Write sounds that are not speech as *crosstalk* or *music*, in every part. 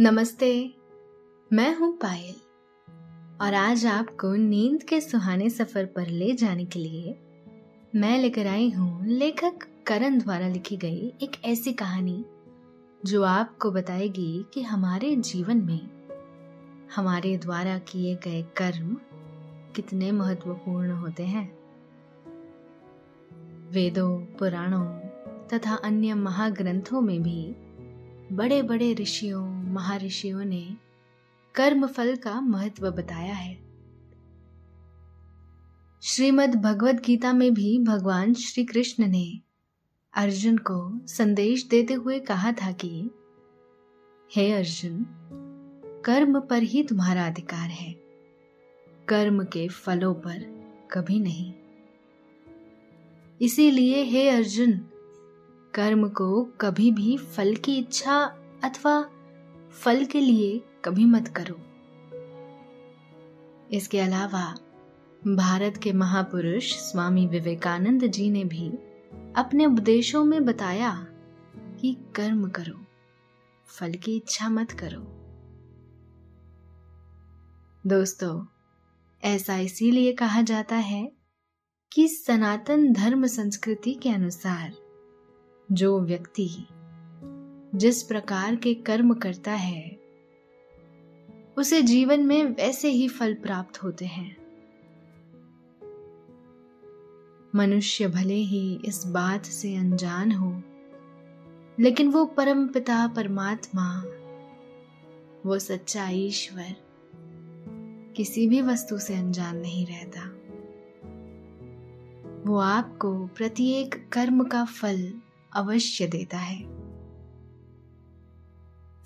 नमस्ते, मैं हूँ पायल। और आज आपको नींद के सुहाने सफ़र पर ले जाने के लिए मैं लेकर आई हूँ लेखक करण द्वारा लिखी गई एक ऐसी कहानी, जो आपको बताएगी कि हमारे जीवन में, हमारे द्वारा किए गए कर्म कितने महत्वपूर्ण होते हैं। वेदों, पुराणों तथा अन्य महाग्रंथों में भी बड़े बड़े ऋषियों महर्षियों ने कर्म फल का महत्व बताया है। श्रीमद् भगवद गीता में भी भगवान श्री कृष्ण ने अर्जुन को संदेश देते हुए कहा था कि, हे अर्जुन, कर्म पर ही तुम्हारा अधिकार है। कर्म के फलों पर कभी नहीं। इसीलिए हे अर्जुन, कर्म को कभी भी फल की इच्छा अथवा फल के लिए कभी मत करो। इसके अलावा, भारत के महापुरुष स्वामी विवेकानंद जी ने भी अपने उपदेशों में बताया कि कर्म करो, फल की इच्छा मत करो। दोस्तों, ऐसा इसीलिए कहा जाता है कि सनातन धर्म संस्कृति के अनुसार जो व्यक्ति जिस प्रकार के कर्म करता है, उसे जीवन में वैसे ही फल प्राप्त होते हैं। मनुष्य भले ही इस बात से अनजान हो, लेकिन वो परम पिता परमात्मा, वो सच्चा ईश्वर, किसी भी वस्तु से अनजान नहीं रहता। वो आपको प्रत्येक कर्म का फल अवश्य देता है।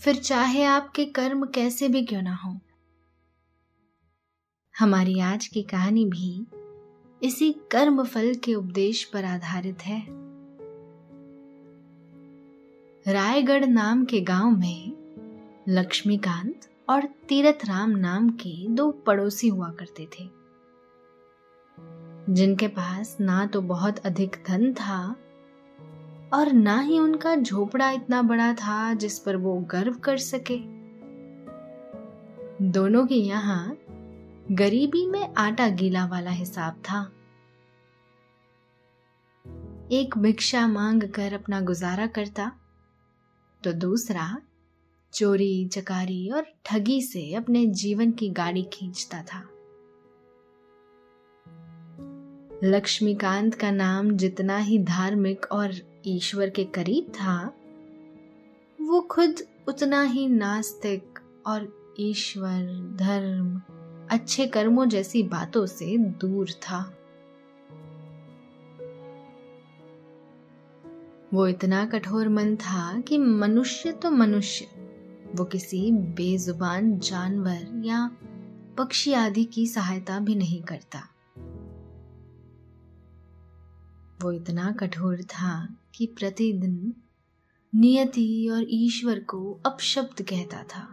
फिर चाहे आपके कर्म कैसे भी क्यों ना हो। हमारी आज की कहानी भी इसी कर्म फल के उपदेश पर आधारित है। रायगढ़ नाम के गाँव में लक्ष्मीकांत और तीरथ राम नाम के दो पड़ोसी हुआ करते थे। जिनके पास ना तो बहुत अधिक धन था और ना ही उनका झोपड़ा इतना बड़ा था जिस पर वो गर्व कर सके। दोनों के यहाँ गरीबी में आटा गीला वाला हिसाब था। एक भिक्षा मांग कर अपना गुजारा करता तो दूसरा चोरी, चकारी और ठगी से अपने जीवन की गाड़ी खींचता था। लक्ष्मीकांत का नाम जितना ही धार्मिक और ईश्वर के करीब था, वो खुद उतना ही नास्तिक और ईश्वर, धर्म, अच्छे कर्मों जैसी बातों से दूर था। वो इतना कठोर मन था कि मनुष्य तो मनुष्य, वो किसी बेजुबान जानवर या पक्षी आदि की सहायता भी नहीं करता। वो इतना कठोर था कि प्रतिदिन नियति और ईश्वर को अपशब्द कहता था।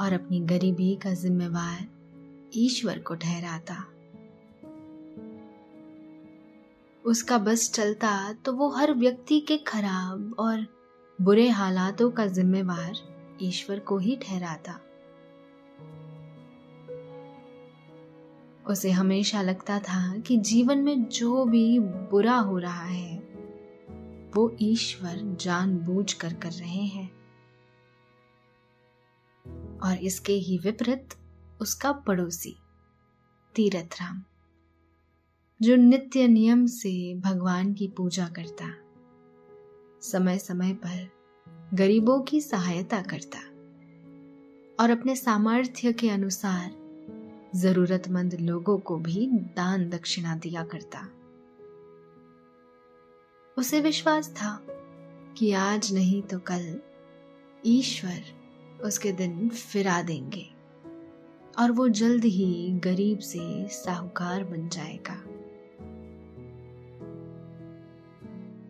और अपनी गरीबी का जिम्मेवार ईश्वर को ठहराता। उसका बस चलता तो वो हर व्यक्ति के खराब और बुरे हालातों का जिम्मेवार ईश्वर को ही ठहराता। उसे हमेशा लगता था कि जीवन में जो भी बुरा हो रहा है, वो ईश्वर जानबूझ कर कर रहे हैं। और इसके ही विपरीत उसका पड़ोसी तीरथ राम जो नित्य नियम से भगवान की पूजा करता समय समय पर गरीबों की सहायता करता और अपने सामर्थ्य के अनुसार जरूरतमंद लोगों को भी दान दक्षिणा दिया करता। उसे विश्वास था कि आज नहीं तो कल ईश्वर उसके दिन फिरा देंगे और वो जल्द ही गरीब से साहूकार बन जाएगा।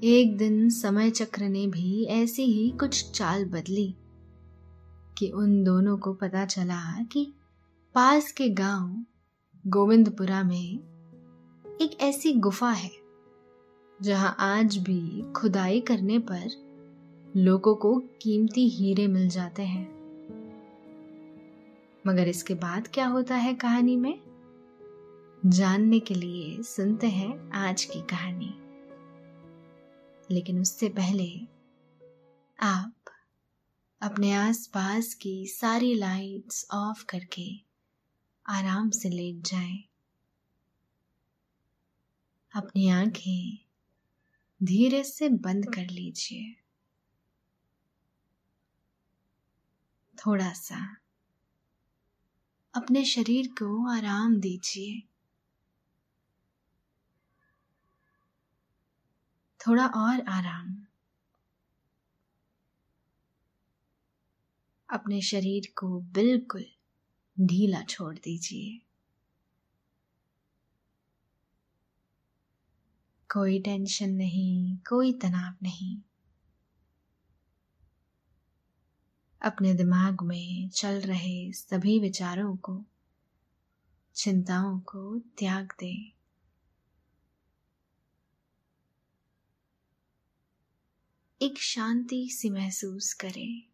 एक दिन समय चक्र ने भी ऐसी ही कुछ चाल बदली कि उन दोनों को पता चला कि पास के गाँव गोविंदपुरा में एक ऐसी गुफा है, जहाँ आज भी खुदाई करने पर लोगों को कीमती हीरे मिल जाते हैं। मगर इसके बाद क्या होता है कहानी में? जानने के लिए सुनते हैं आज की कहानी। लेकिन उससे पहले आप अपने आसपास की सारी लाइट्स ऑफ़ करके आराम से लेट जाएँ। अपनी आँखें धीरे से बंद कर लीजिए। थोड़ा सा अपने शरीर को आराम दीजिए। थोड़ा और आराम। अपने शरीर को बिल्कुल ढीला छोड़ दीजिए। कोई टेंशन नहीं, कोई तनाव नहीं। अपने दिमाग में चल रहे सभी विचारों को, चिंताओं को त्याग दें। एक शांति सी महसूस करें।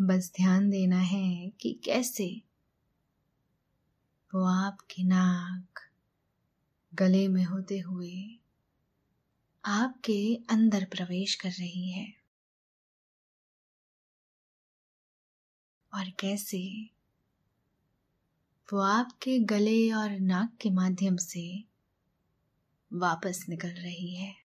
बस ध्यान देना है कि कैसे वो आपकी नाक गले में होते हुए आपके अंदर प्रवेश कर रही है। और कैसे वो आपके गले और नाक के माध्यम से वापस निकल रही है।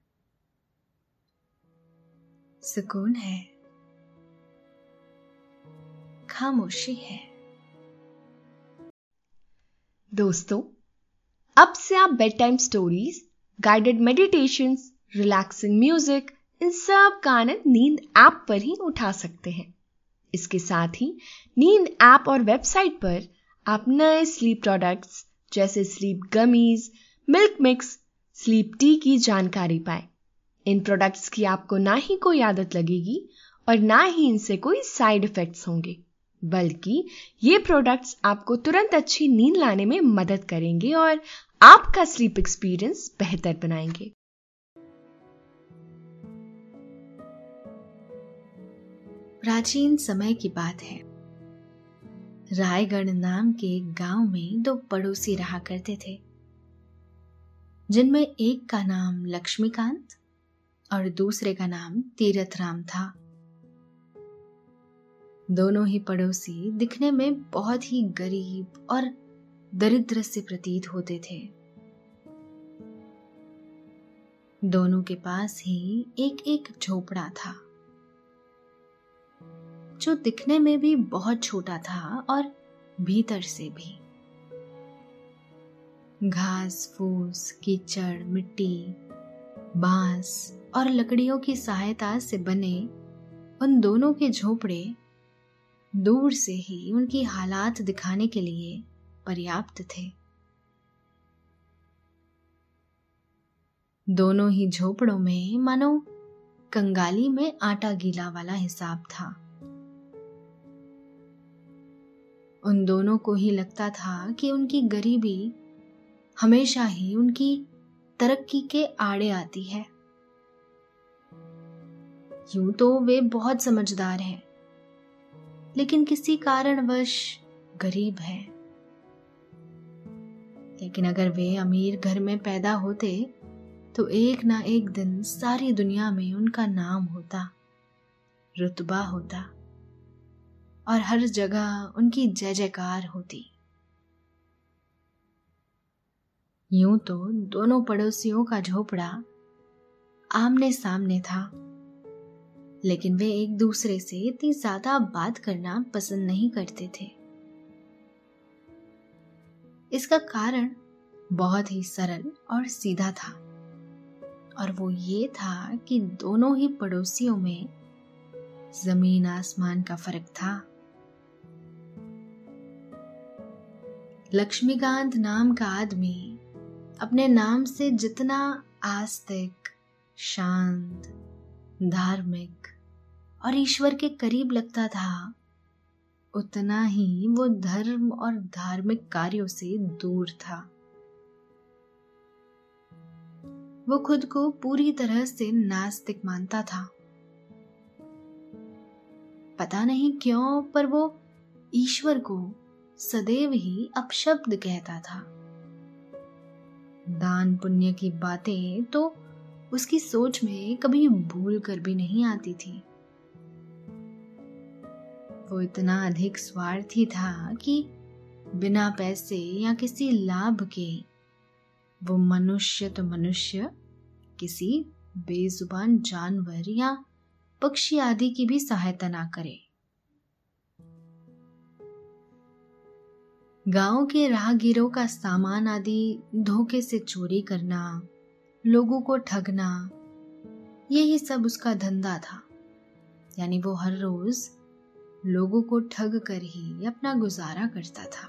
सुकून है। खामोशी है। दोस्तों, अब से आप bed time stories guided meditation relaxing music इन सब का आनंद नींद ऐप पर ही उठा सकते हैं। इसके साथ ही नींद ऐप और वेबसाइट पर आप नए स्लीप प्रोडक्ट्स जैसे sleep gummies milk mix sleep tea की जानकारी पाए। इन प्रोडक्ट्स की आपको ना ही कोई आदत लगेगी और ना ही इनसे कोई साइड इफेक्ट्स होंगे, बल्कि ये प्रोडक्ट्स आपको तुरंत अच्छी नींद लाने में मदद करेंगे और आपका स्लीप एक्सपीरियंस बेहतर बनाएँगे। प्राचीन समय की बात है। रायगढ़ नाम के एक गाँव में दो पड़ोसी रहा करते थे, जिनमें एक का नाम लक्ष्मीकांत और दूसरे का नाम तीरथ राम था। दोनों ही पड़ोसी दिखने में बहुत ही गरीब और दरिद्र से प्रतीत होते थे। दोनों के पास ही एक एक झोपड़ा था, जो दिखने में भी बहुत छोटा था और भीतर से भी। घास फूस, कीचड़, मिट्टी, बाँस और लकड़ियों की सहायता से बने उन दोनों के झोपड़े दूर से ही उनकी हालात दिखाने के लिए पर्याप्त थे। दोनों ही झोपड़ों में, मानो, कंगाली में आटा गीला वाला हिसाब था। उन दोनों को ही लगता था कि उनकी गरीबी हमेशा ही उनकी तरक्की के आड़े आती है। यूँ तो वे बहुत समझदार हैं। लेकिन किसी कारणवश गरीब है। लेकिन अगर वे अमीर घर में पैदा होते तो एक ना एक दिन सारी दुनिया में उनका नाम होता, रुतबा होता, और हर जगह उनकी जय जयकार होती। यूँ तो दोनों पड़ोसियों का झोपड़ा आमने सामने था। लेकिन वे एक दूसरे से इतनी ज़्यादा बात करना पसंद नहीं करते थे। इसका कारण बहुत ही सरल और सीधा था, और वो ये था कि दोनों ही पड़ोसियों में ज़मीन आसमान का फ़र्क था। लक्ष्मीकांत नाम का आदमी अपने नाम से जितना आस्तिक, शांत, धार्मिक और ईश्वर के करीब लगता था। उतना ही वो धर्म और धार्मिक कार्यों से दूर था। वो खुद को पूरी तरह से नास्तिक मानता था। पता नहीं क्यों, पर वो ईश्वर को सदैव ही अपशब्द कहता था। दान पुण्य की बातें तो उसकी सोच में कभी भूल कर भी नहीं आती थी। वो इतना अधिक स्वार्थी था कि बिना पैसे या किसी लाभ के वो मनुष्य तो मनुष्य, किसी बेजुबान जानवर या पक्षी आदि की भी सहायता ना करे। गाँव के राहगीरों का सामान आदि धोखे से चोरी करना, लोगों को ठगना, यही सब उसका धंधा था। यानी वो हर रोज लोगों को ठग कर ही अपना गुजारा करता था।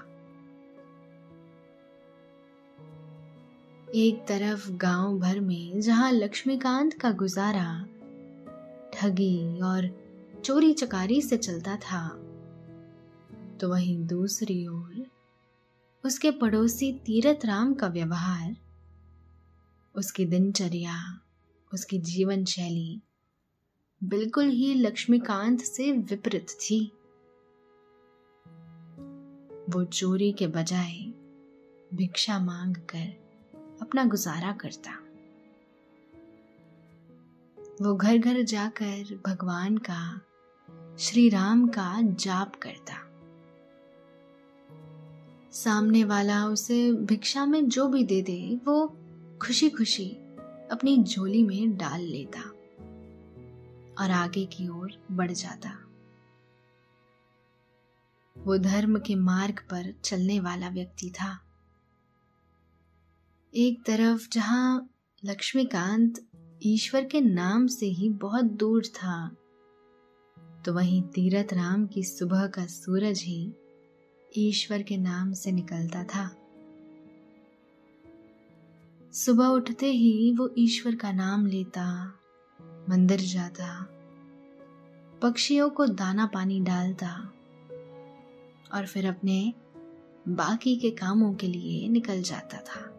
एक तरफ़ गाँव भर में जहाँ लक्ष्मीकांत का गुजारा ठगी और चोरी चकारी से चलता था तो वहीं दूसरी ओर उसके पड़ोसी तीरथ राम का व्यवहार, उसकी दिनचर्या, उसकी जीवन शैली बिल्कुल ही लक्ष्मीकांत से विपरीत थी। वो चोरी के बजाय भिक्षा मांग कर अपना गुजारा करता। वो घर घर जाकर भगवान का श्री राम का जाप करता। सामने वाला उसे भिक्षा में जो भी दे दे, वो खुशी खुशी अपनी झोली में डाल लेता। और आगे की ओर बढ़ जाता। वो धर्म के मार्ग पर चलने वाला व्यक्ति था। एक तरफ़ जहाँ लक्ष्मीकांत ईश्वर के नाम से ही बहुत दूर था तो वहीं तीरथ राम की सुबह का सूरज ही ईश्वर के नाम से निकलता था। सुबह उठते ही वो ईश्वर का नाम लेता मंदिर जाता। पक्षियों को दाना पानी डालता और फिर अपने बाकी के कामों के लिए निकल जाता था।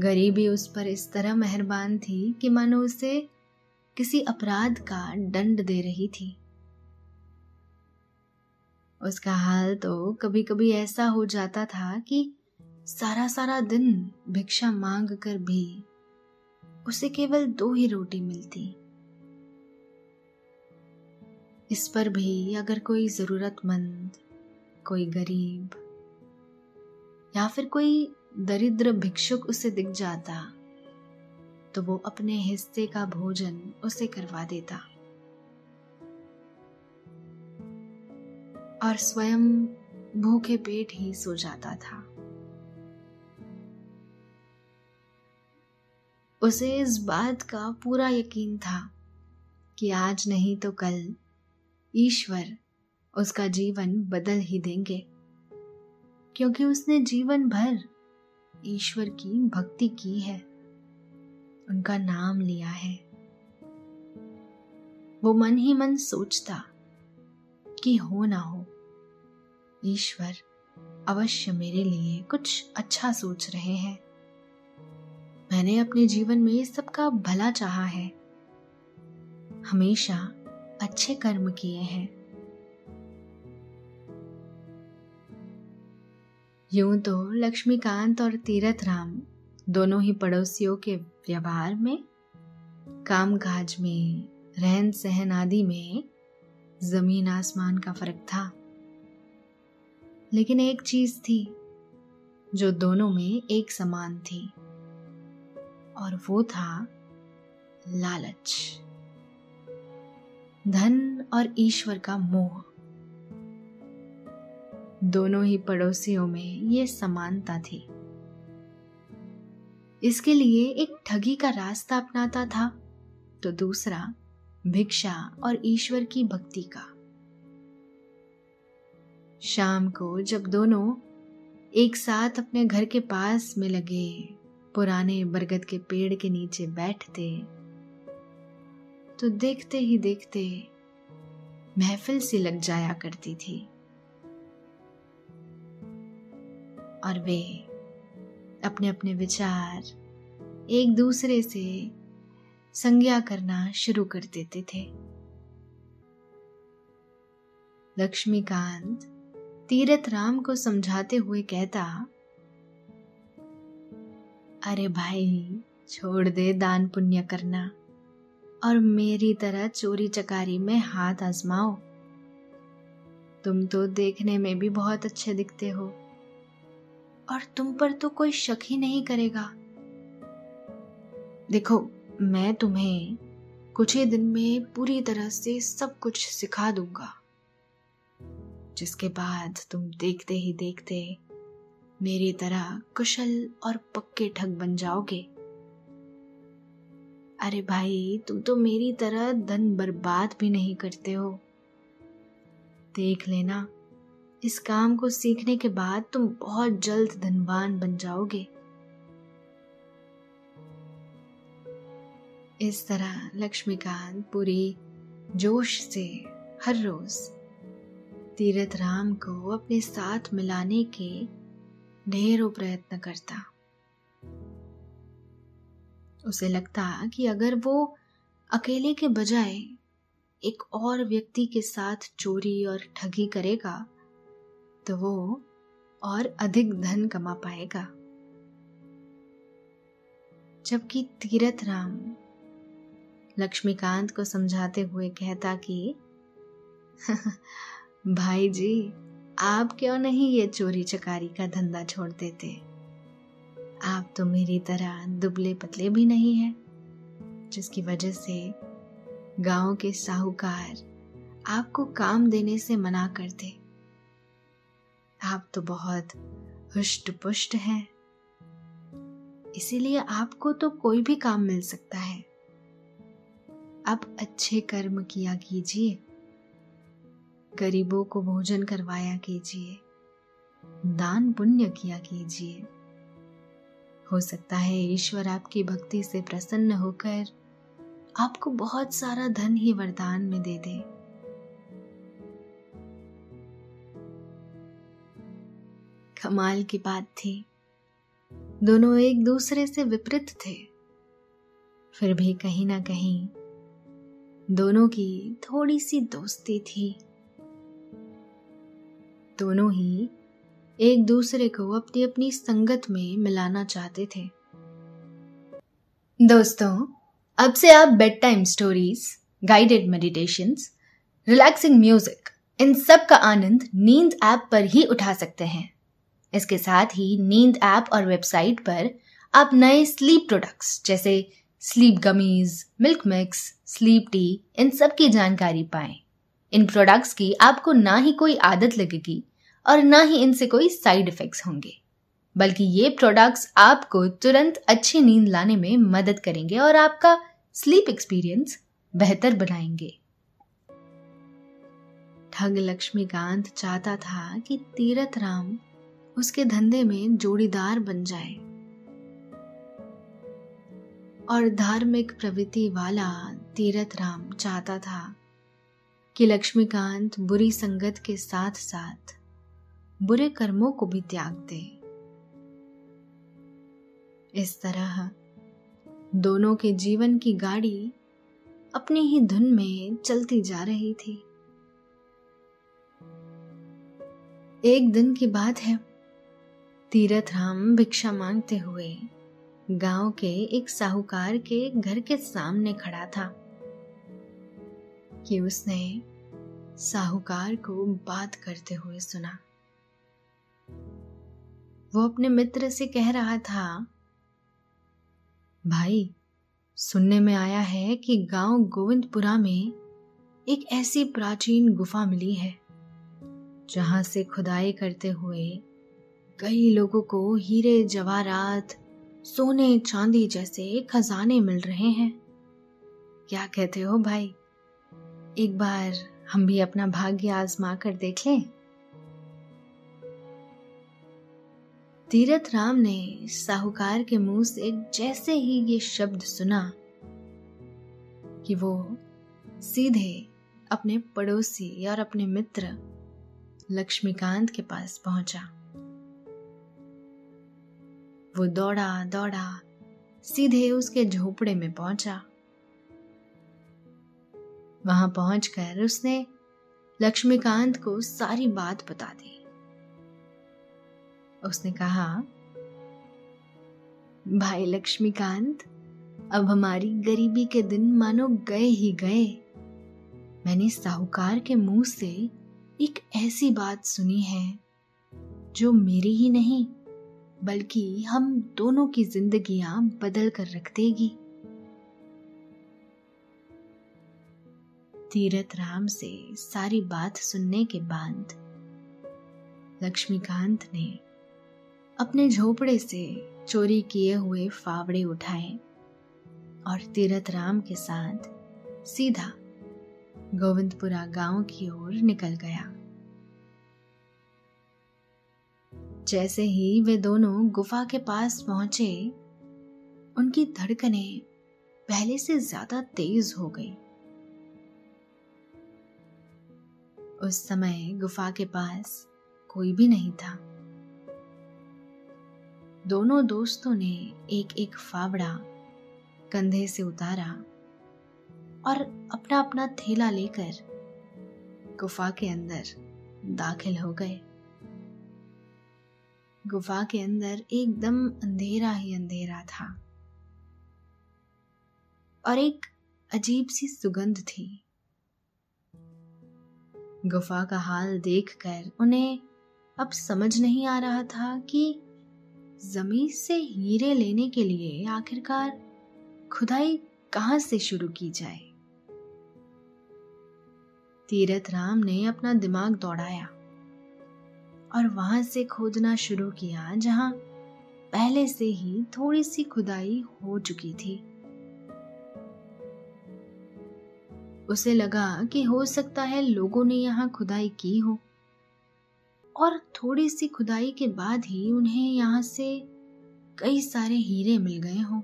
गरीबी उस पर इस तरह मेहरबान थी कि मानो उसे किसी अपराध का दंड दे रही थी। उसका हाल तो कभी कभी ऐसा हो जाता था कि सारा सारा दिन भिक्षा मांग कर भी उसे केवल दो ही रोटी मिलती। इस पर भी अगर कोई जरूरतमंद, कोई गरीब या फिर कोई दरिद्र भिक्षुक उसे दिख जाता तो वो अपने हिस्से का भोजन उसे करवा देता। और स्वयं भूखे पेट ही सो जाता था। उसे इस बात का पूरा यकीन था कि आज नहीं तो कल ईश्वर उसका जीवन बदल ही देंगे, क्योंकि उसने जीवन भर ईश्वर की भक्ति की है, उनका नाम लिया है। वो मन ही मन सोचता कि हो ना हो, ईश्वर अवश्य मेरे लिए कुछ अच्छा सोच रहे हैं। मैंने अपने जीवन में सबका भला चाहा है। हमेशा अच्छे कर्म किए हैं। यूँ तो लक्ष्मीकांत और तीरथ राम दोनों ही पड़ोसियों के व्यवहार में, कामकाज में रहन सहन आदि में ज़मीन आसमान का फ़र्क था। लेकिन एक चीज़ थी, जो दोनों में एक समान थी। और वो था लालच। धन और ईश्वर का मोह। दोनों ही पड़ोसियों में ये समानता थी। इसके लिए एक ठगी का रास्ता अपनाता था तो दूसरा भिक्षा और ईश्वर की भक्ति का। शाम को जब दोनों एक साथ अपने घर के पास में लगे पुराने बरगद के पेड़ के नीचे बैठते तो देखते ही देखते महफिल सी लग जाया करती थी। और वे अपने अपने विचार एक दूसरे से संज्ञा करना शुरू कर देते थे। लक्ष्मीकांत तीरथ राम को समझाते हुए कहता अरे भाई, छोड़ दे दान पुण्य करना। और मेरी तरह चोरी चकारी में हाथ आजमाओ। तुम तो देखने में भी बहुत अच्छे दिखते हो। और तुम पर तो कोई शक ही नहीं करेगा। देखो, मैं तुम्हें कुछ ही दिन में पूरी तरह से सब कुछ सिखा दूँगा। जिसके बाद तुम देखते ही देखते मेरी तरह कुशल और पक्के ठग बन जाओगे। अरे भाई, तुम तो मेरी तरह धन बर्बाद भी नहीं करते हो। देख लेना, इस काम को सीखने के बाद तुम बहुत जल्द धनवान बन जाओगे। इस तरह लक्ष्मीकांत पूरी जोश से हर रोज तीरथ राम को अपने साथ मिलाने के ढेरों प्रयत्न करता। उसे लगता कि अगर वो अकेले के बजाय एक और व्यक्ति के साथ चोरी और ठगी करेगा तो वो और अधिक धन कमा पाएगा। जबकि तीरथ राम लक्ष्मीकांत को समझाते हुए कहता कि, *laughs* भाई जी आप क्यों नहीं ये चोरी चकारी का धंधा छोड़ देते? आप तो मेरी तरह दुबले पतले भी नहीं हैं, जिसकी वजह से गाँव के साहूकार आपको काम देने से मना करते। आप तो बहुत हुष्ट पुष्ट हैं। इसीलिए आपको तो कोई भी काम मिल सकता है। अब अच्छे कर्म किया कीजिए। गरीबों को भोजन करवाया कीजिए, दान पुण्य किया कीजिए। हो सकता है ईश्वर आपकी भक्ति से प्रसन्न होकर आपको बहुत सारा धन ही वरदान में दे दे। कमाल की बात थी। दोनों एक दूसरे से विपरीत थे। फिर भी कहीं ना कहीं दोनों की थोड़ी सी दोस्ती थी। दोनों ही एक दूसरे को अपनी अपनी संगत में मिलाना चाहते थे। दोस्तों, अब से आप bed time stories guided meditation relaxing music इन सब का आनंद नींद ऐप पर ही उठा सकते हैं। इसके साथ ही नींद ऐप और वेबसाइट पर आप नए स्लीप प्रोडक्ट्स जैसे sleep gummies milk mix sleep tea इन सब की जानकारी पाएँ। इन प्रोडक्ट्स की आपको ना ही कोई आदत लगेगी और ना ही इनसे कोई साइड इफेक्ट्स होंगे। बल्कि ये प्रोडक्ट्स आपको तुरंत अच्छी नींद लाने में मदद करेंगे और आपका स्लीप एक्सपीरियंस बेहतर बनाएँगे। ठग लक्ष्मीकांत चाहता था कि तीरथ राम उसके धंधे में जोड़ीदार बन जाए। और धार्मिक प्रवृत्ति वाला तीरथ राम चाहता था कि लक्ष्मीकांत बुरी संगत के साथ साथ बुरे कर्मों को भी त्याग दे। इस तरह दोनों के जीवन की गाड़ी अपनी ही धुन में चलती जा रही थी। एक दिन की बात है। तीरथ राम भिक्षा मांगते हुए गाँव के एक साहूकार के घर के सामने खड़ा था कि उसने साहूकार को बात करते हुए सुना। वो अपने मित्र से कह रहा था, भाई, सुनने में आया है कि गाँव गोविंदपुरा में एक ऐसी प्राचीन गुफा मिली है, जहाँ से खुदाई करते हुए कई लोगों को हीरे, जवाहरात, सोने, चांदी जैसे खजाने मिल रहे हैं। क्या कहते हो भाई? एक बार हम भी अपना भाग्य आजमा कर देख लें। तीरथ राम ने साहूकार के मुँह से जैसे ही ये शब्द सुना कि वो सीधे अपने पड़ोसी और अपने मित्र लक्ष्मीकांत के पास पहुँचा। वो दौड़ा दौड़ा, सीधे उसके झोपड़े में पहुँचा। वहाँ पहुंचकर उसने लक्ष्मीकांत को सारी बात बता दी। उसने कहा, भाई लक्ष्मीकांत, अब हमारी गरीबी के दिन मानो गए ही गए। मैंने साहूकार के मुँह से एक ऐसी बात सुनी है, जो मेरी ही नहीं, बल्कि हम दोनों की जिंदगियाँ बदल कर रख देगी। तीरथ राम से सारी बात सुनने के बाद लक्ष्मीकांत ने अपने झोपड़े से चोरी किए हुए फावड़े उठाए और तीरथ राम के साथ सीधा गोविंदपुरा गाँव की ओर निकल गया। जैसे ही वे दोनों गुफा के पास पहुँचे, उनकी धड़कनें पहले से ज़्यादा तेज हो गई। उस समय गुफा के पास कोई भी नहीं था। दोनों दोस्तों ने एक एक फावड़ा कंधे से उतारा और अपना अपना थैला लेकर गुफा के अंदर दाखिल हो गए। गुफा के अंदर एकदम अंधेरा ही अंधेरा था और एक अजीब सी सुगंध थी। गुफा का हाल देखकर उन्हें अब समझ नहीं आ रहा था कि ज़मीन से हीरे लेने के लिए आखिरकार खुदाई कहाँ से शुरू की जाए? तीरथ राम ने अपना दिमाग दौड़ाया और वहाँ से खोदना शुरू किया, जहाँ पहले से ही थोड़ी सी खुदाई हो चुकी थी। उसे लगा कि हो सकता है लोगों ने यहाँ खुदाई की हो। और थोड़ी सी खुदाई के बाद ही उन्हें यहाँ से कई सारे हीरे मिल गए हों।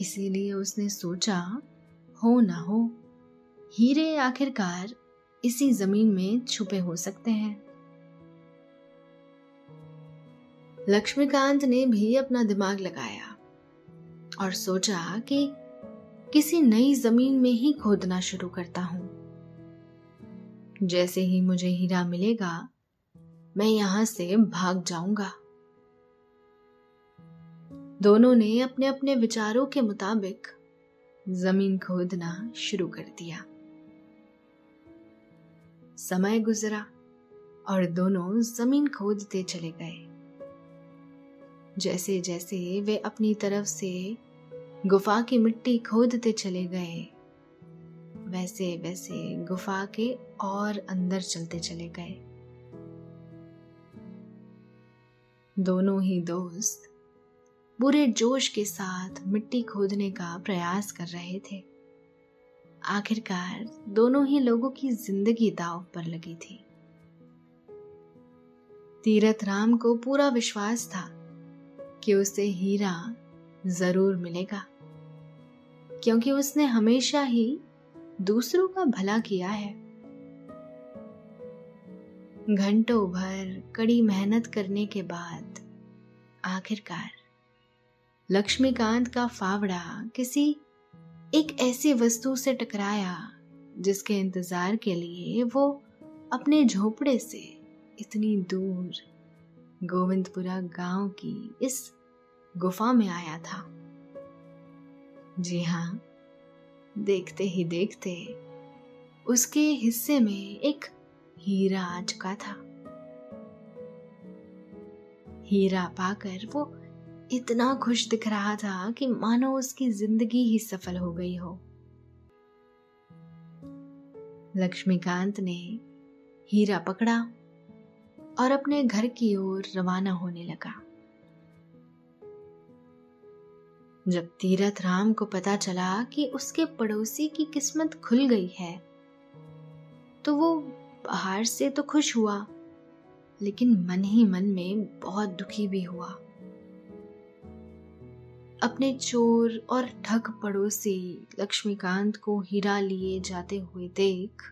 इसीलिए उसने सोचा, हो ना हो, हीरे आखिरकार इसी ज़मीन में छुपे हो सकते हैं। लक्ष्मीकांत ने भी अपना दिमाग लगाया और सोचा कि किसी नई ज़मीन में ही खोदना शुरू करता हूँ। जैसे ही मुझे हीरा मिलेगा, मैं यहाँ से भाग जाऊँगा। दोनों ने अपने अपने विचारों के मुताबिक ज़मीन खोदना शुरू कर दिया। समय गुजरा और दोनों ज़मीन खोदते चले गए। जैसे जैसे वे अपनी तरफ़ से गुफा की मिट्टी खोदते चले गए वैसे वैसे गुफा के और अंदर चलते चले गए। दोनों ही दोस्त बुरे जोश के साथ मिट्टी खोदने का प्रयास कर रहे थे। आखिरकार दोनों ही लोगों की ज़िंदगी दाव पर लगी थी। तीरथ राम को पूरा विश्वास था कि उसे हीरा ज़रूर मिलेगा, क्योंकि उसने हमेशा ही दूसरों का भला किया है। घंटों भर कड़ी मेहनत करने के बाद आखिरकार लक्ष्मीकांत का फावड़ा किसी एक ऐसी वस्तु से टकराया जिसके इंतज़ार के लिए वो अपने झोपड़े से इतनी दूर गोविंदपुरा गाँव की इस गुफा में आया था। जी हाँ देखते ही देखते उसके हिस्से में एक हीरा आ चुका था। हीरा पाकर वो इतना खुश दिख रहा था कि मानो उसकी ज़िंदगी ही सफल हो गई हो। लक्ष्मीकांत ने हीरा पकड़ा और अपने घर की ओर रवाना होने लगा। जब तीरथ राम को पता चला कि उसके पड़ोसी की किस्मत खुल गई है तो वो बाहर से तो खुश हुआ, लेकिन मन ही मन में बहुत दुखी भी हुआ। अपने चोर और ठग पड़ोसी लक्ष्मीकांत को हीरा लिए जाते हुए देख,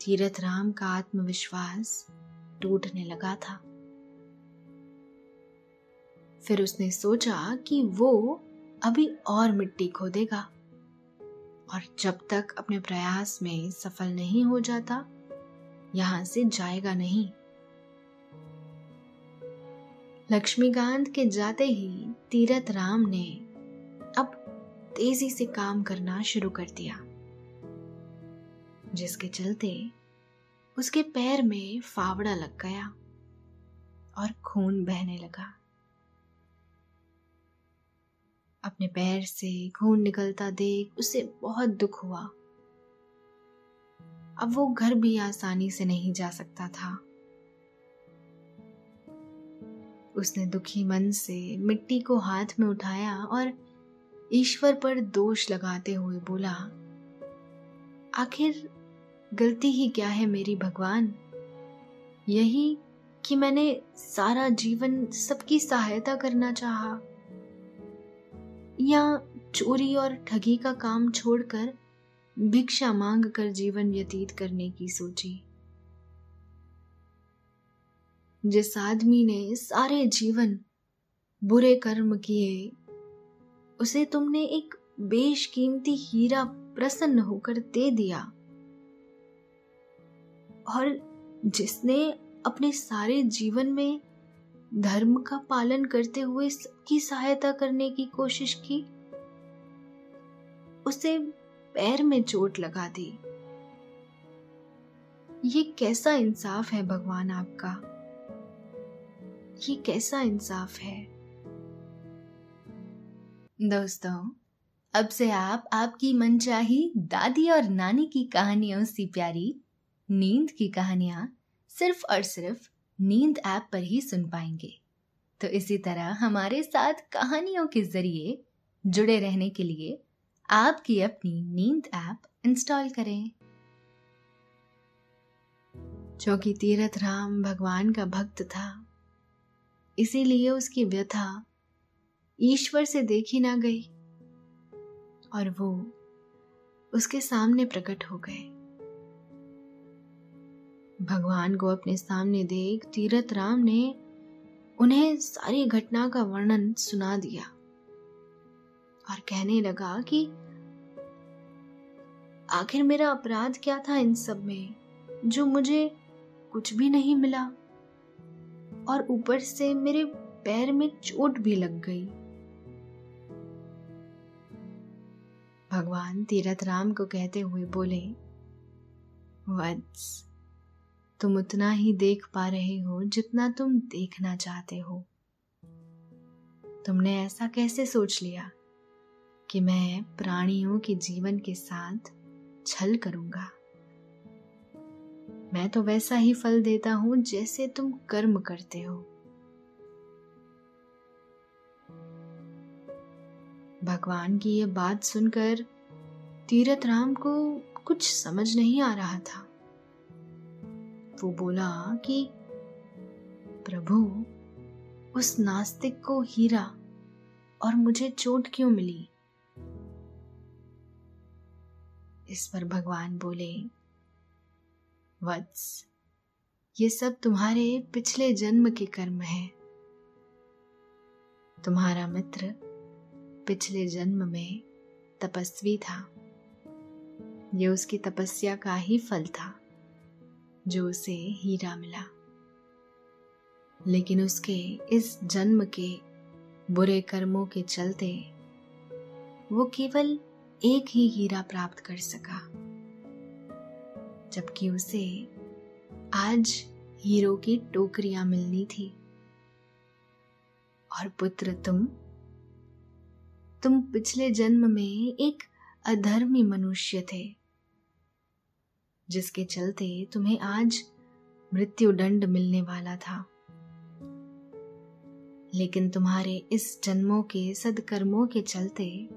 तीरथ राम का आत्मविश्वास टूटने लगा था। फिर उसने सोचा कि वो अभी और मिट्टी खोदेगा। और जब तक अपने प्रयास में सफल नहीं हो जाता, यहाँ से जाएगा नहीं। लक्ष्मीकांत के जाते ही तीरथ राम ने अब तेज़ी से काम करना शुरू कर दिया, जिसके चलते उसके पैर में फावड़ा लग गया और खून बहने लगा। अपने पैर से खून निकलता देख उसे बहुत दुख हुआ। अब वो घर भी आसानी से नहीं जा सकता था। उसने दुखी मन से मिट्टी को हाथ में उठाया और ईश्वर पर दोष लगाते हुए बोला, आखिर गलती ही क्या है मेरी भगवान? यही कि मैंने सारा जीवन सबकी सहायता करना चाहा। या चोरी और ठगी का काम छोड़कर भिक्षा मांग कर जीवन व्यतीत करने की सोची। जिस आदमी ने सारे जीवन बुरे कर्म किए, उसे तुमने एक बेशकीमती हीरा प्रसन्न होकर दे दिया। और जिसने अपने सारे जीवन में धर्म का पालन करते हुए सबकी सहायता करने की कोशिश की। उसे पैर में चोट लगा दी। ये कैसा इंसाफ है भगवान आपका? ये कैसा इंसाफ है? दोस्तों, अब से आप, आपकी मनचाही दादी और नानी की कहानियों से प्यारी, नींद की कहानियाँ सिर्फ़ और सिर्फ़ नींद ऐप पर ही सुन पाएँगे। तो इसी तरह हमारे साथ कहानियों के ज़रिए जुड़े रहने के लिए आपकी अपनी नींद ऐप इंस्टॉल करें। क्योंकि तीरथ राम भगवान का भक्त था, इसीलिए उसकी व्यथा ईश्वर से देखी ना गई और वो उसके सामने प्रकट हो गए। भगवान को अपने सामने देख तीरथ राम ने उन्हें सारी घटना का वर्णन सुना दिया और कहने लगा कि आखिर मेरा अपराध क्या था इन सब में, जो मुझे कुछ भी नहीं मिला? और ऊपर से मेरे पैर में चोट भी लग गई। भगवान तीरथ राम को कहते हुए बोले, वत्स तुम उतना ही देख पा रहे हो जितना तुम देखना चाहते हो। तुमने ऐसा कैसे सोच लिया कि मैं प्राणियों के जीवन के साथ छल करूँगा? मैं तो वैसा ही फल देता हूँ जैसे तुम कर्म करते हो। भगवान की यह बात सुनकर तीरथ राम को कुछ समझ नहीं आ रहा था। वो बोला कि, प्रभु, उस नास्तिक को हीरा और मुझे चोट क्यों मिली? इस पर भगवान बोले, वत्स, ये सब तुम्हारे पिछले जन्म के कर्म हैं। तुम्हारा मित्र पिछले जन्म में तपस्वी था। ये उसकी तपस्या का ही फल था। जो उसे हीरा मिला। लेकिन उसके इस जन्म के बुरे कर्मों के चलते वो केवल एक ही हीरा प्राप्त कर सका, जबकि उसे आज हीरो की टोकरियाँ मिलनी थी। और पुत्र, तुम? तुम पिछले जन्म में एक अधर्मी मनुष्य थे। जिसके चलते तुम्हें आज मृत्यु दंड मिलने वाला था। लेकिन तुम्हारे इस जन्मों के सदकर्मों के चलते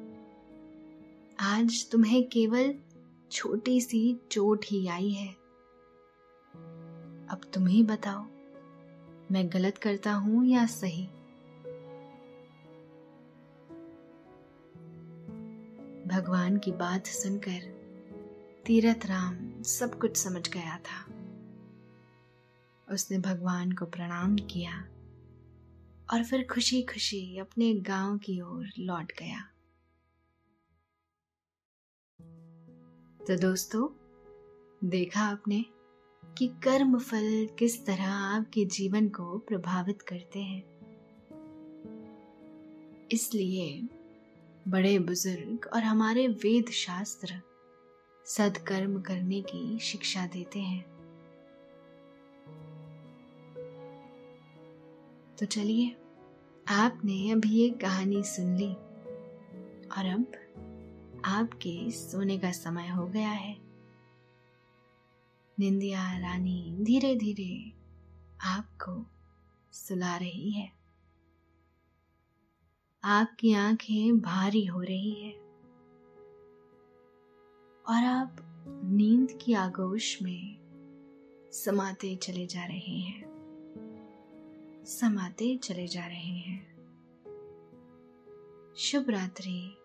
आज तुम्हें केवल छोटी सी चोट ही आई है। अब तुम ही बताओ, मैं गलत करता हूँ या सही? भगवान की बात सुनकर तीरथ राम सब कुछ समझ गया था। उसने भगवान को प्रणाम किया और फिर खुशी खुशी अपने गाँव की ओर लौट गया। तो दोस्तों, देखा आपने कि कर्म फल किस तरह आपके जीवन को प्रभावित करते हैं। इसलिए बड़े बुज़ुर्ग और हमारे वेद शास्त्र सदकर्म करने की शिक्षा देते हैं। तो चलिए, आपने अभी एक कहानी सुन ली। और अब आपके सोने का समय हो गया है। निंदिया रानी धीरे धीरे आपको सुला रही है। आपकी आँखें भारी हो रही है। और आप नींद की आगोश में समाते चले जा रहे हैं। समाते चले जा रहे हैं। शुभ रात्रि।